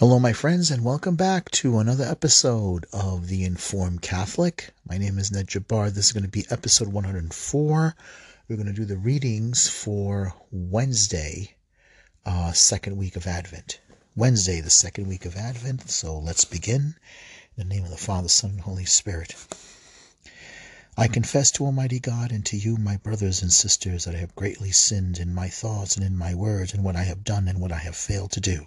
Hello, my friends, and welcome back to another episode of The Informed Catholic. My name is Ned Jabbar. This is going to be episode 104. We're going to do the readings for Wednesday, uh, second week of Advent. Wednesday, the second week of Advent. So let's begin. In the name of the Father, Son, and Holy Spirit. I confess to Almighty God and to you, my brothers and sisters, that I have greatly sinned in my thoughts and in my words, and what I have done and what I have failed to do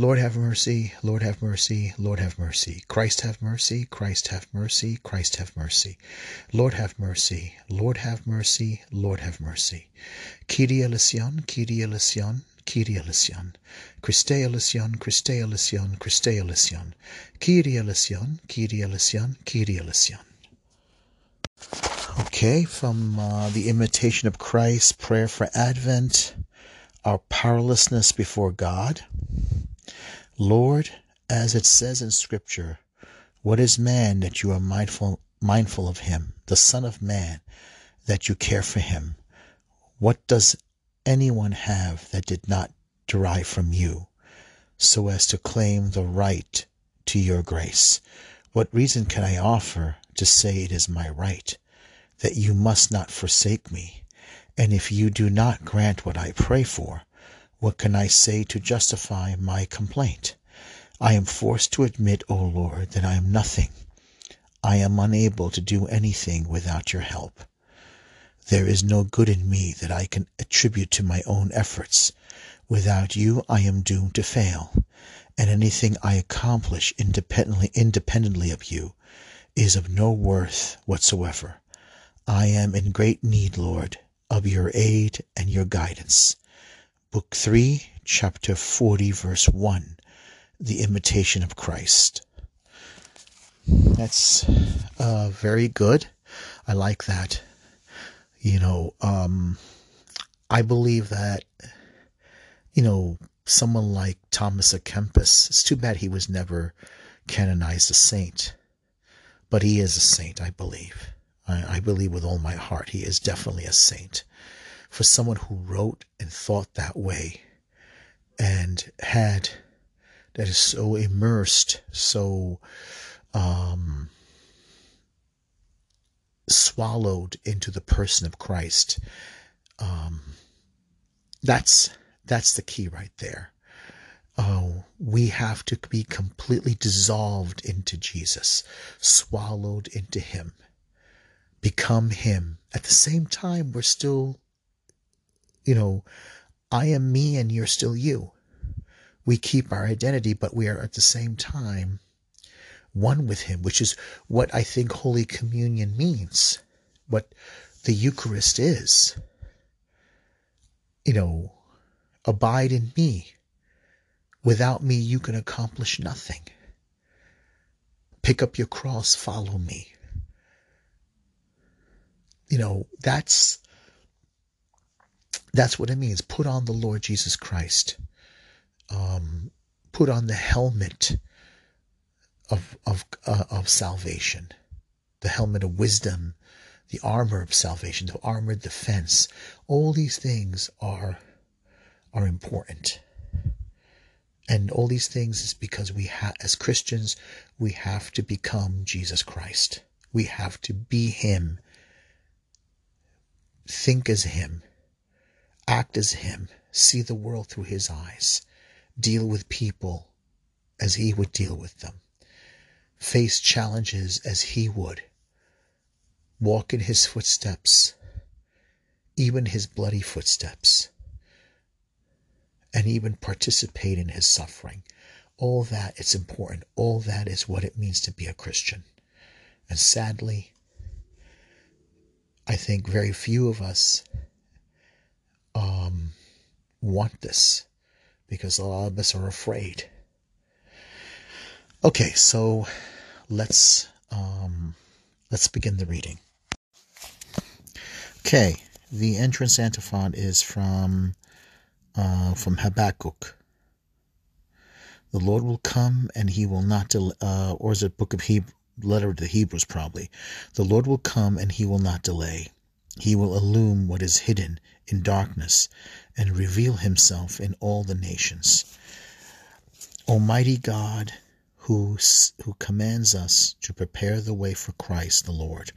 Lord have mercy, Lord have mercy, Lord have mercy. Christ have mercy, Christ have mercy, Christ have mercy. Lord have mercy, Lord have mercy, Lord have mercy. Kyrie eleison, Kyrie eleison, Kyrie eleison. Christe eleison, Christe eleison, Christe eleison. Kyrie eleison, Kyrie eleison, Kyrie eleison. Okay, from uh, the Imitation of Christ, Prayer for Advent, Our Powerlessness Before God. Lord, as it says in Scripture, what is man that you are mindful mindful of him, the Son of Man, that you care for him? What does anyone have that did not derive from you, so as to claim the right to your grace? What reason can I offer to say it is my right, that you must not forsake me? And if you do not grant what I pray for, what can I say to justify my complaint? I am forced to admit, O Lord, that I am nothing. I am unable to do anything without your help. There is no good in me that I can attribute to my own efforts. Without you, I am doomed to fail, and anything I accomplish independently, independently of you is of no worth whatsoever. I am in great need, Lord, of your aid and your guidance. Book 3, chapter 40, verse 1 The Imitation of Christ. That's uh, very good. I like that. You know, um, I believe that, you know, someone like Thomas à Kempis, it's too bad he was never canonized a saint, but he is a saint, I believe. I, I believe with all my heart he is definitely a saint for someone who wrote and thought that way and had that is so immersed, so um, swallowed into the person of Christ. Um, that's that's the key right there. Oh, we have to be completely dissolved into Jesus, swallowed into Him, become Him. At the same time, we're still you know, I am me and you're still you. We keep our identity, but we are at the same time one with Him, which is what I think Holy Communion means, what the Eucharist is. You know, abide in me. Without me, you can accomplish nothing. Pick up your cross, follow me. You know, that's that's what it means. Put on the Lord Jesus Christ. Um, put on the helmet of of uh, of salvation, the helmet of wisdom, the armor of salvation, the armored defense. All these things are are important. And all these things is because we have, as Christians, we have to become Jesus Christ. We have to be Him. Think as Him act as Him, see the world through His eyes, deal with people as He would deal with them, face challenges as He would, walk in His footsteps, even His bloody footsteps, and even participate in His suffering. All that, it's important. All that is what it means to be a Christian. And sadly, I think very few of us um, want this because a lot of us are afraid. Okay, so let's um, let's begin the reading. Okay, the entrance antiphon is from uh, from Habakkuk. The Lord will come and he will not, del- uh, or is it book of Hebrew, letter to the Hebrews probably. The Lord will come and he will not delay. He will illume what is hidden in darkness and reveal himself in all the nations. Almighty God, who, who commands us to prepare the way for Christ the Lord,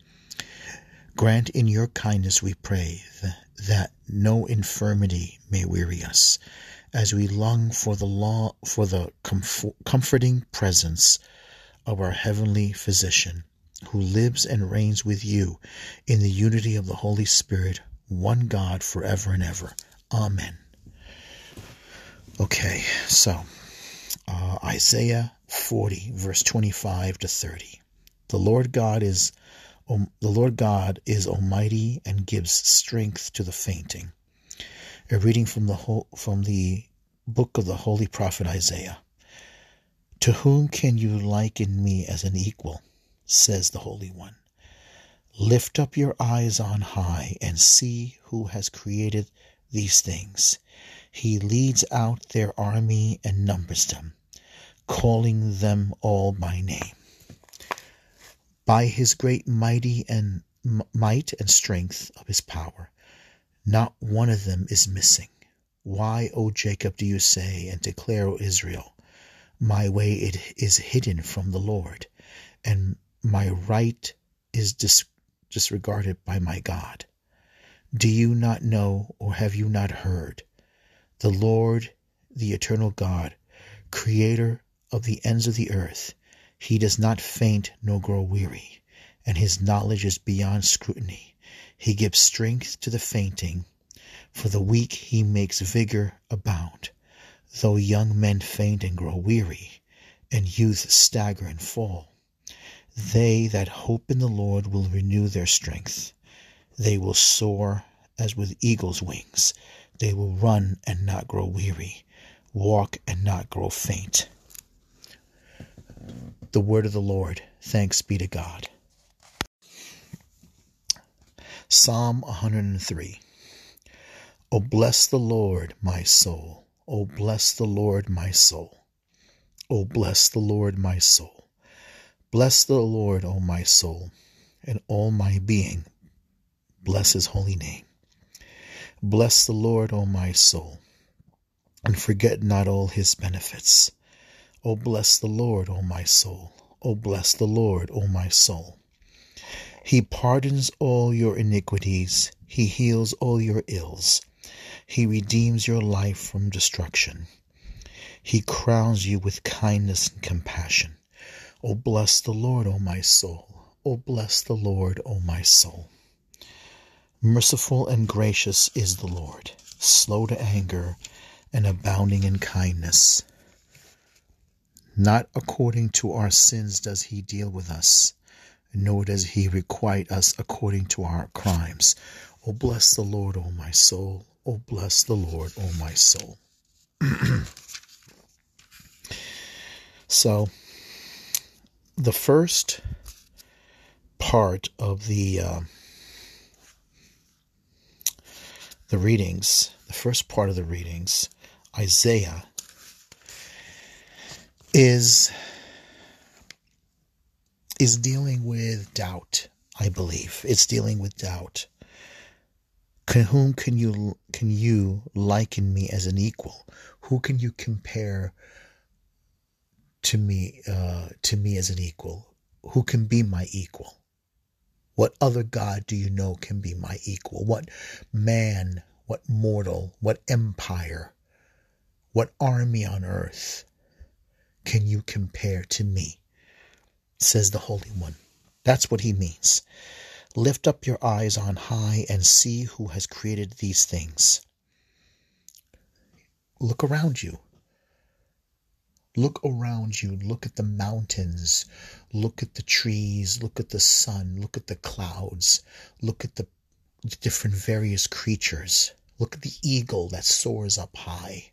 grant in your kindness, we pray, that no infirmity may weary us, as we long for the law for the comfort, comforting presence of our heavenly physician who lives and reigns with you in the unity of the Holy Spirit one God forever and ever amen okay so uh, Isaiah 40 verse 25 to 30 the Lord God is um, the Lord God is almighty and gives strength to the fainting a reading from the whole, from the book of the holy prophet Isaiah. To whom can you liken me as an equal? Says the Holy One. Lift up your eyes on high and see who has created these things. He leads out their army and numbers them, calling them all by name. By his great mighty and might and strength of his power, not one of them is missing. Why, O Jacob, do you say, and declare, O Israel, my way it is hidden from the Lord, and my right is dis- disregarded by my God? Do you not know, or have you not heard? The Lord, the eternal God, creator of the ends of the earth, he does not faint nor grow weary, and his knowledge is beyond scrutiny. He gives strength to the fainting. For the weak he makes vigor abound. Though young men faint and grow weary, and youth stagger and fall, they that hope in the Lord will renew their strength. They will soar as with eagle's wings. They will run and not grow weary, walk and not grow faint. The word of the Lord. Thanks be to God. Psalm 103 O bless the Lord, my soul. O bless the Lord, my soul. O bless the Lord, my soul. Bless the Lord, O my soul, and all my being. Bless his holy name. Bless the Lord, O my soul, and forget not all his benefits. O bless the Lord, O my soul. O bless the Lord, O my soul. He pardons all your iniquities. He heals all your ills. He redeems your life from destruction. He crowns you with kindness and compassion. O bless the Lord, O my soul. O bless the Lord, O my soul. Merciful and gracious is the Lord, slow to anger and abounding in kindness. Not according to our sins does he deal with us nor does he requite us according to our crimes. O bless the Lord, O my soul. O bless the Lord, O my soul. so, the first part of the uh, the readings, the first part of the readings, Isaiah, is is dealing with doubt, I believe. It's dealing with doubt. Can, whom can you can you liken me as an equal? Who can you compare to me uh, to me as an equal? Who can be my equal? What other God do you know can be my equal? What man, what mortal, what empire, what army on earth can you compare to me? says the Holy One. That's what he means. Lift up your eyes on high and see who has created these things. Look around you. Look around you. Look at the mountains. Look at the trees. Look at the sun. Look at the clouds. Look at the different various creatures. Look at the eagle that soars up high.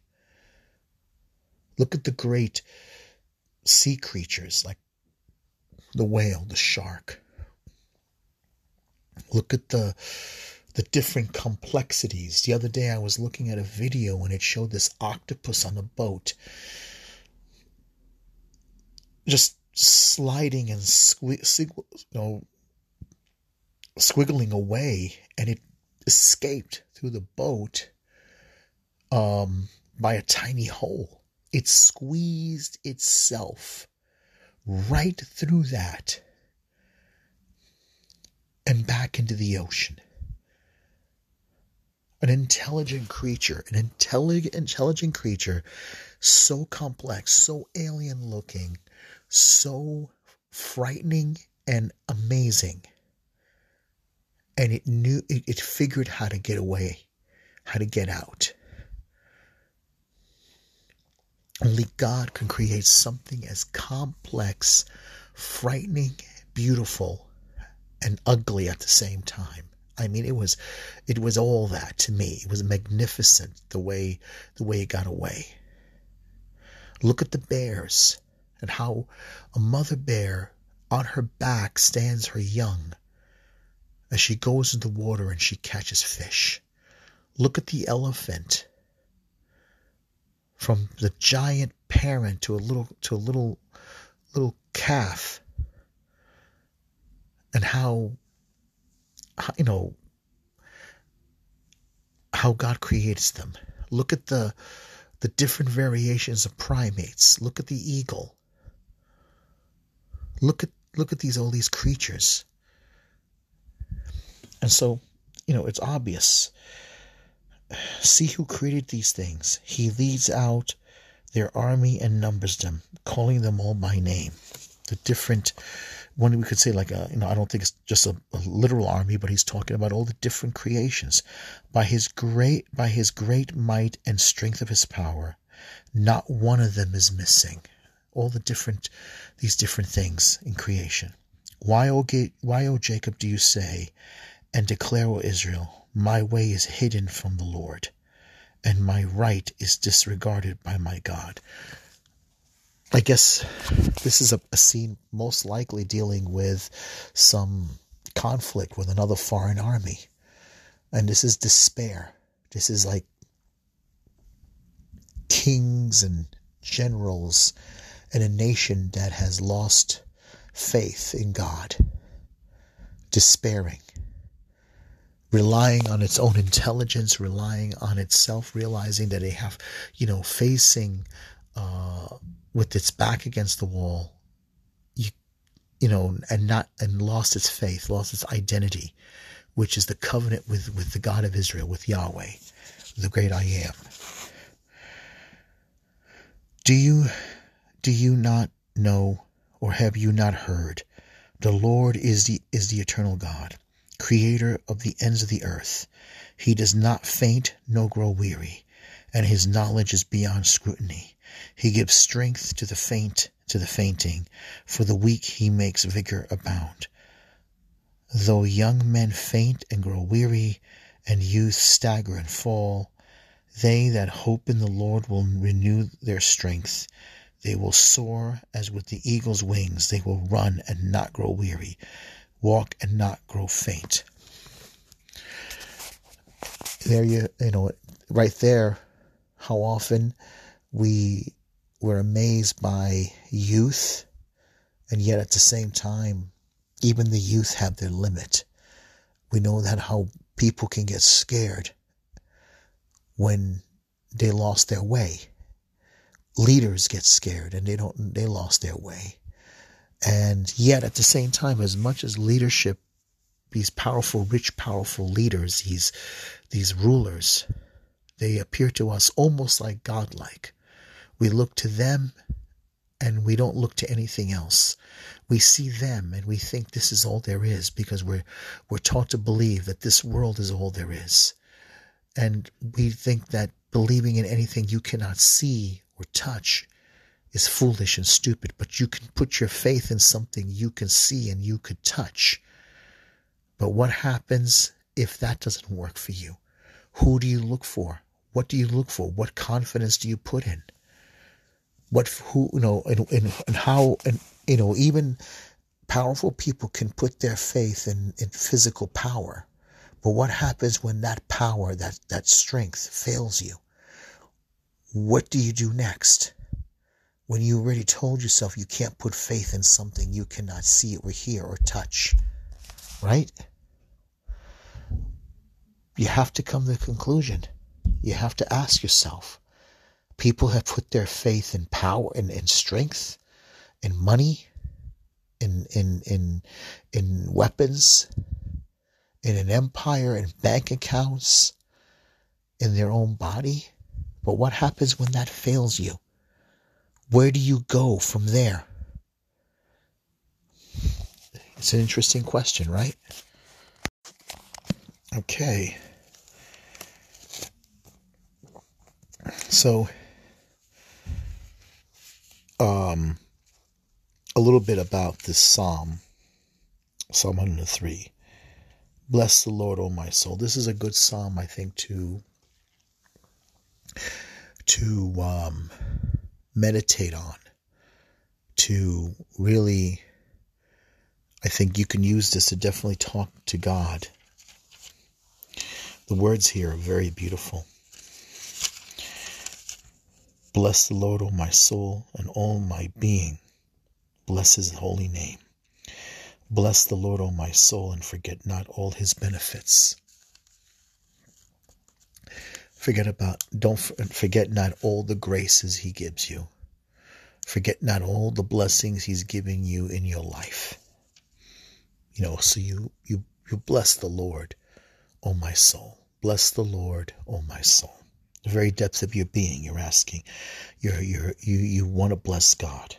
Look at the great sea creatures like the whale, the shark. Look at the the different complexities. The other day I was looking at a video and it showed this octopus on a boat just sliding and squi- you know, squiggling away and it escaped through the boat um, by a tiny hole. It squeezed itself right through that and back into the ocean. An intelligent creature, an intelligent, intelligent creature, so complex, so alien looking, so frightening and amazing. And it knew, it, it figured how to get away, how to get out. Only God can create something as complex, frightening, beautiful, and ugly at the same time. I mean, it was, it was all that to me. It was magnificent the way, the way it got away. Look at the bears and how a mother bear on her back stands her young as she goes into the water and she catches fish. Look at the elephant from the giant parent to a little to a little little calf and how, how you know how God creates them. Look at the the different variations of primates. Look at the eagle. Look at look at these all these creatures. And so, you know, it's obvious See who created these things. He leads out their army and numbers them, calling them all by name. The different one we could say like a you know I don't think it's just a, a, literal army, but he's talking about all the different creations. By his great by his great might and strength of his power, not one of them is missing. All the different these different things in creation. Why O why O Jacob do you say, and declare O Israel, my way is hidden from the Lord, and my right is disregarded by my God. I guess this is a, a scene most likely dealing with some conflict with another foreign army. And this is despair. This is like kings and generals in a nation that has lost faith in God, despairing relying on its own intelligence, relying on itself, realizing that they have, you know, facing uh, with its back against the wall, you, you know, and not and lost its faith, lost its identity, which is the covenant with with the God of Israel, with Yahweh, the great I am. Do you do you not know, or have you not heard? The Lord is the is the eternal God creator of the ends of the earth. He does not faint nor grow weary, and his knowledge is beyond scrutiny. He gives strength to the faint, to the fainting. For the weak he makes vigor abound. Though young men faint and grow weary, and youth stagger and fall, they that hope in the Lord will renew their strength. They will soar as with the eagle's wings. They will run and not grow weary walk and not grow faint. There you you know right there how often we were amazed by youth and yet at the same time even the youth have their limit. We know that how people can get scared when they lost their way. Leaders get scared and they don't they lost their way. And yet, at the same time, as much as leadership, these powerful, rich, powerful leaders, these, these rulers, they appear to us almost like godlike. We look to them and we don't look to anything else. We see them and we think this is all there is because we're, we're taught to believe that this world is all there is. And we think that believing in anything you cannot see or touch is foolish and stupid, but you can put your faith in something you can see and you could touch. But what happens if that doesn't work for you? Who do you look for? What do you look for? What confidence do you put in? What who you know and, and, and how and you know even powerful people can put their faith in, in physical power, But what happens when that power, that, that strength fails you? What do you do next? When you already told yourself you can't put faith in something you cannot see or hear or touch, right? You have to come to the conclusion. You have to ask yourself. People have put their faith in power and in, in strength, in money, in in in in weapons, in an empire, in bank accounts, in their own body. But what happens when that fails you? Where do you go from there? It's an interesting question, right? Okay. So, um, a little bit about this psalm, Psalm 103. Bless the Lord, O my soul. This is a good psalm, I think, to to um, meditate on, to really, I think you can use this to definitely talk to God. The words here are very beautiful. Bless the Lord, O my soul, and all my being. Bless his holy name. Bless the Lord, O my soul, and forget not all his benefits. Forget about, don't forget not all the graces he gives you. Forget not all the blessings he's giving you in your life. You know, so you, you, you bless the Lord, O my soul. Bless the Lord, O my soul. The very depths of your being, you're asking. You're, you're, you, you want to bless God.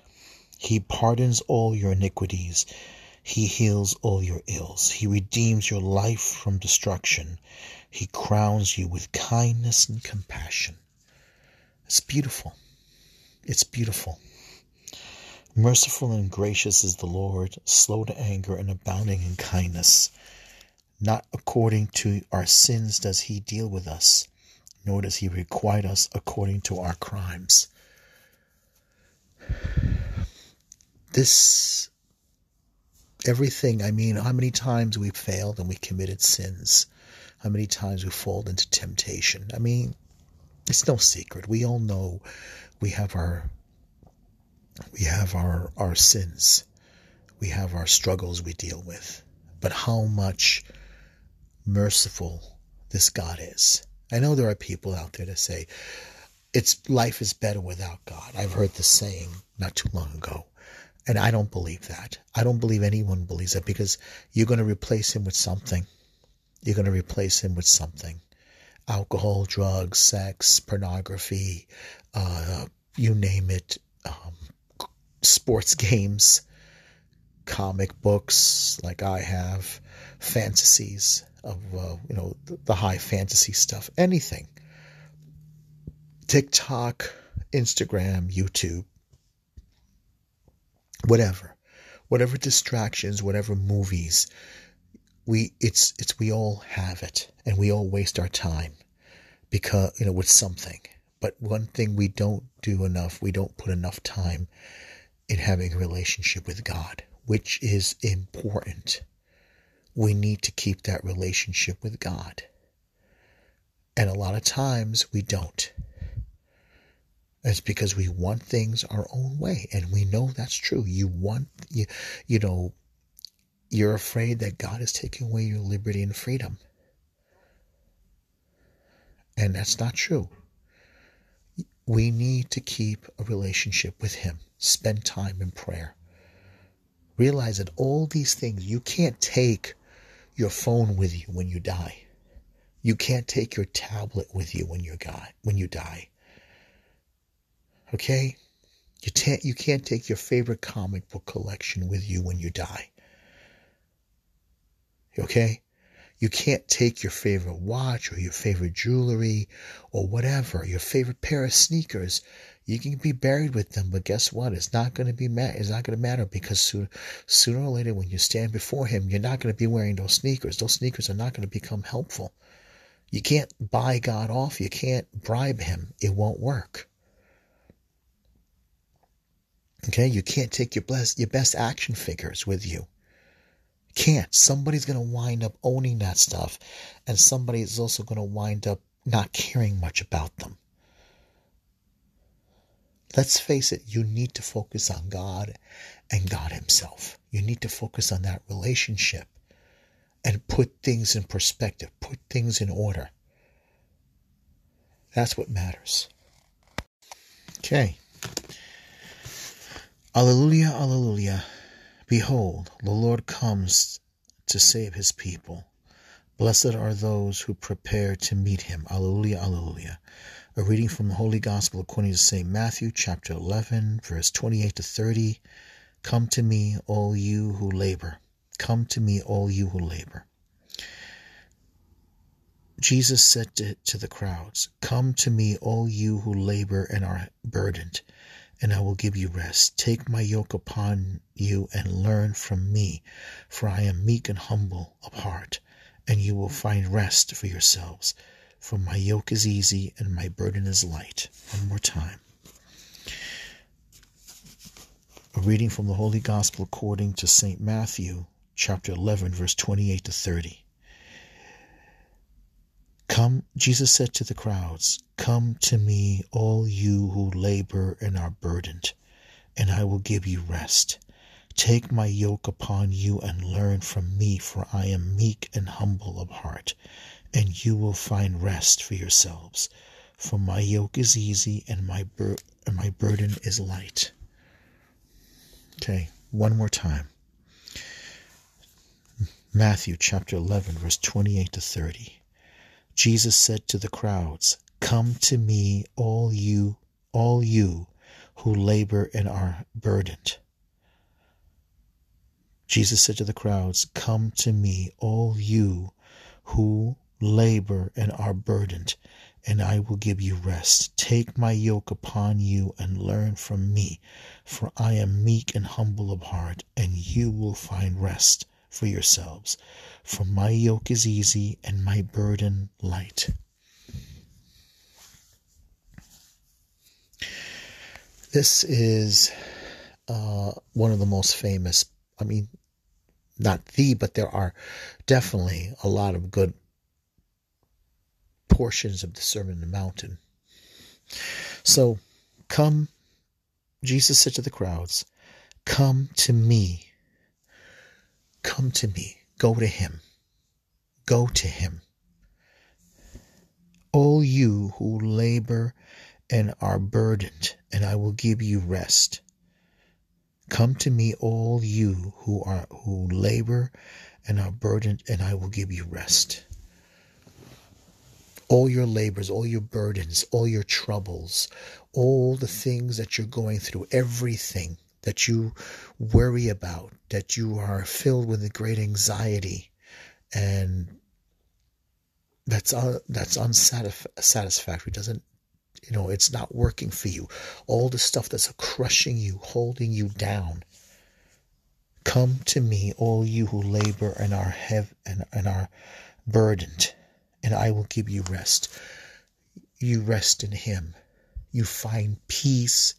He pardons all your iniquities he heals all your ills. He redeems your life from destruction. He crowns you with kindness and compassion. It's beautiful. It's beautiful. Merciful and gracious is the Lord, slow to anger and abounding in kindness. Not according to our sins does he deal with us, nor does he requite us according to our crimes. This everything. I mean, how many times we've failed and we committed sins? How many times we fall into temptation? I mean, it's no secret. We all know we have our we have our our sins. We have our struggles we deal with. But how much merciful this God is. I know there are people out there that say it's life is better without God. I've heard the saying not too long ago. And I don't believe that. I don't believe anyone believes that because you're going to replace him with something. You're going to replace him with something. Alcohol, drugs, sex, pornography, uh, you name it, um, sports games, comic books like I have, fantasies of, uh, you know, the, the high fantasy stuff, anything. TikTok, Instagram, YouTube, whatever, whatever distractions, whatever movies, we it's it's we all have it, and we all waste our time because you know with something. But one thing we don't do enough, we don't put enough time in having a relationship with God, which is important. We need to keep that relationship with God. And a lot of times we don't. It's because we want things our own way. And we know that's true. You want, you, you know, you're afraid that God is taking away your liberty and freedom. And that's not true. We need to keep a relationship with Him, spend time in prayer. Realize that all these things, you can't take your phone with you when you die. You can't take your tablet with you when you die. When you die. Okay? You can't, you can't take your favorite comic book collection with you when you die. Okay? You can't take your favorite watch or your favorite jewelry or whatever, your favorite pair of sneakers. You can be buried with them, but guess what? It's not going to be ma- It's not going to matter because sooner, sooner or later, when you stand before Him, you're not going to be wearing those sneakers. Those sneakers are not going to become helpful. You can't buy God off. You can't bribe Him. It won't work. Okay, you can't take your best your best action figures with you. Can't. Somebody's going to wind up owning that stuff, and somebody is also going to wind up not caring much about them. Let's face it, you need to focus on God and God Himself. You need to focus on that relationship and put things in perspective, put things in order. That's what matters. Okay. Alleluia, alleluia. Behold, the Lord comes to save his people. Blessed are those who prepare to meet him. Alleluia, alleluia. A reading from the Holy Gospel according to St. Matthew, chapter 11, verse 28 to 30. Come to me, all you who labor. Come to me, all you who labor. Jesus said to, to the crowds, Come to me, all you who labor and are burdened, and I will give you rest. Take my yoke upon you and learn from me, for I am meek and humble of heart, and you will find rest for yourselves. For my yoke is easy and my burden is light. One more time. A reading from the Holy Gospel according to St. Matthew, chapter 11, verse 28 to 30. Come, Jesus said to the crowds, Come to me, all you who labor and are burdened, and I will give you rest. Take my yoke upon you and learn from me, for I am meek and humble of heart, and you will find rest for yourselves. For my yoke is easy and my, bur- and my burden is light. Okay, one more time. Matthew chapter 11, verse 28 to 30. Jesus said to the crowds, Come to me, all you, all you who labor and are burdened. Jesus said to the crowds, Come to me, all you who labor and are burdened, and I will give you rest. Take my yoke upon you and learn from me, for I am meek and humble of heart, and you will find rest for yourselves. For my yoke is easy and my burden light. This is uh, one of the most famous, I mean, not the, but there are definitely a lot of good portions of the Sermon on the Mountain. So, come, Jesus said to the crowds, Come to me Come to me. Go to him. Go to him. All you who labor and are burdened, and I will give you rest. Come to me, all you who are who labor and are burdened, and I will give you rest. All your labors, all your burdens, all your troubles, all the things that you're going through, everything that you worry about, that you are filled with a great anxiety, and that's uh, that's unsatisfactory. Doesn't you know? It's not working for you. All the stuff that's crushing you, holding you down. Come to me, all you who labor and are heavy and, and are burdened, and I will give you rest. You rest in Him. You find peace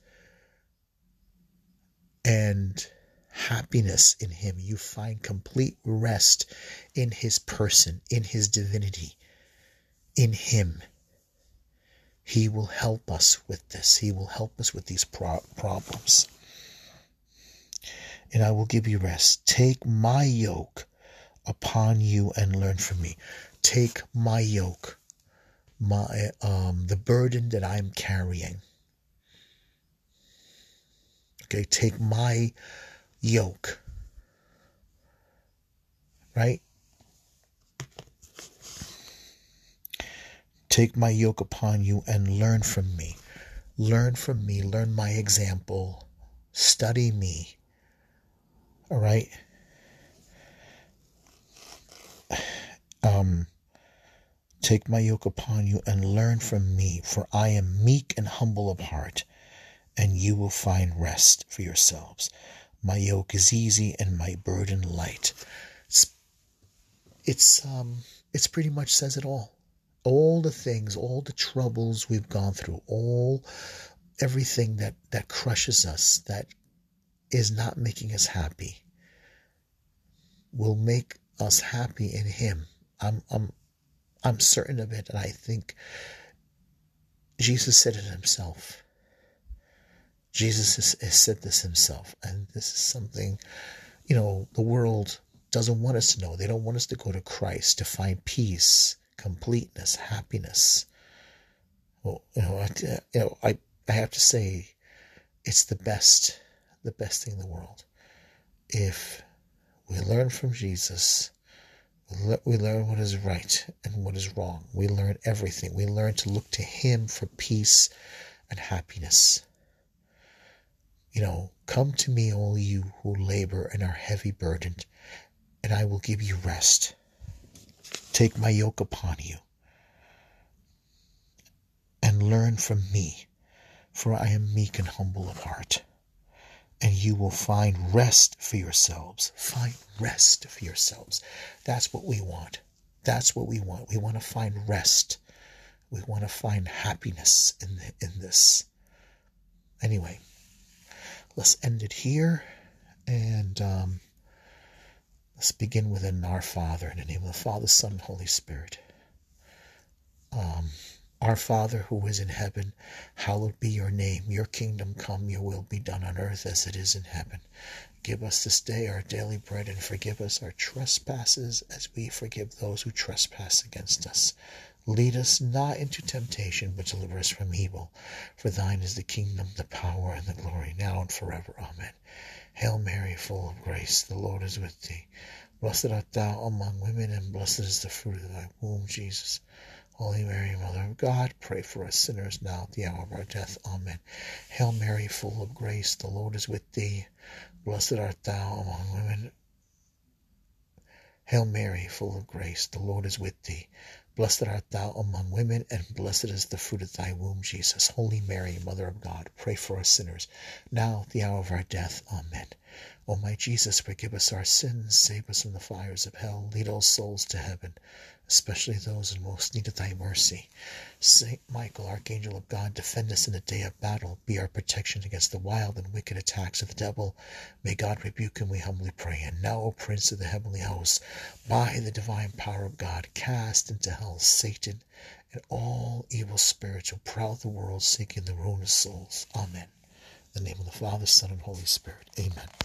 and happiness in Him. You find complete rest in His person, in His divinity, in Him. He will help us with this. He will help us with these pro- problems. And I will give you rest. Take my yoke upon you and learn from me. Take my yoke, my um, the burden that I'm carrying Okay, take my yoke. Right? Take my yoke upon you and learn from me. Learn from me. Learn my example. Study me. All right? Um, take my yoke upon you and learn from me, for I am meek and humble of heart and you will find rest for yourselves. My yoke is easy and my burden light. It's, it's um it's pretty much says it all. All the things, all the troubles we've gone through, all everything that that crushes us, that is not making us happy. will make us happy in Him. I'm, I'm, I'm certain of it, and I think Jesus said it himself. Jesus has, has said this himself, and this is something, you know, the world doesn't want us to know. They don't want us to go to Christ to find peace, completeness, happiness. Well, you know, I, you know, I, I have to say, it's the best, the best thing in the world. If we learn from Jesus, we learn what is right and what is wrong. We learn everything. We learn to look to Him for peace and happiness. You know, come to me, all you who labor and are heavy burdened, and I will give you rest. Take my yoke upon you and learn from me, for I am meek and humble of heart. And you will find rest for yourselves. Find rest for yourselves. That's what we want. That's what we want. We want to find rest. We want to find happiness in, the, in this. Anyway, let's end it here. And um, Let's begin with an Our Father in the name of the Father, Son, and Holy Spirit. Um, our Father who is in heaven, hallowed be your name. Your kingdom come, your will be done on earth as it is in heaven. Give us this day our daily bread and forgive us our trespasses as we forgive those who trespass against us. Lead us not into temptation, but deliver us from evil. For thine is the kingdom, the power, and the glory, now and forever. Amen. Hail Mary, full of grace, the Lord is with thee. Blessed art thou among women, and blessed is the fruit of thy womb, Jesus. Holy Mary, Mother of God, pray for us sinners now at the hour of our death. Amen. Hail Mary, full of grace, the Lord is with thee. Blessed art thou among women. Hail Mary, full of grace, the Lord is with thee. Blessed art thou among women, and blessed is the fruit of thy womb, Jesus. Holy Mary, Mother of God, pray for us sinners, now at the hour of our death. Amen. O my Jesus, forgive us our sins, save us from the fires of hell, lead all souls to heaven, especially those in most need of thy mercy. Saint Michael, Archangel of God, defend us in the day of battle, be our protection against the wild and wicked attacks of the devil. May God rebuke him, we humbly pray. And now, O Prince of the heavenly hosts, by the divine power of God, cast into hell Satan and all evil spirits who prowl the world seeking the ruin of souls. Amen. In the name of the Father, Son, and Holy Spirit. Amen.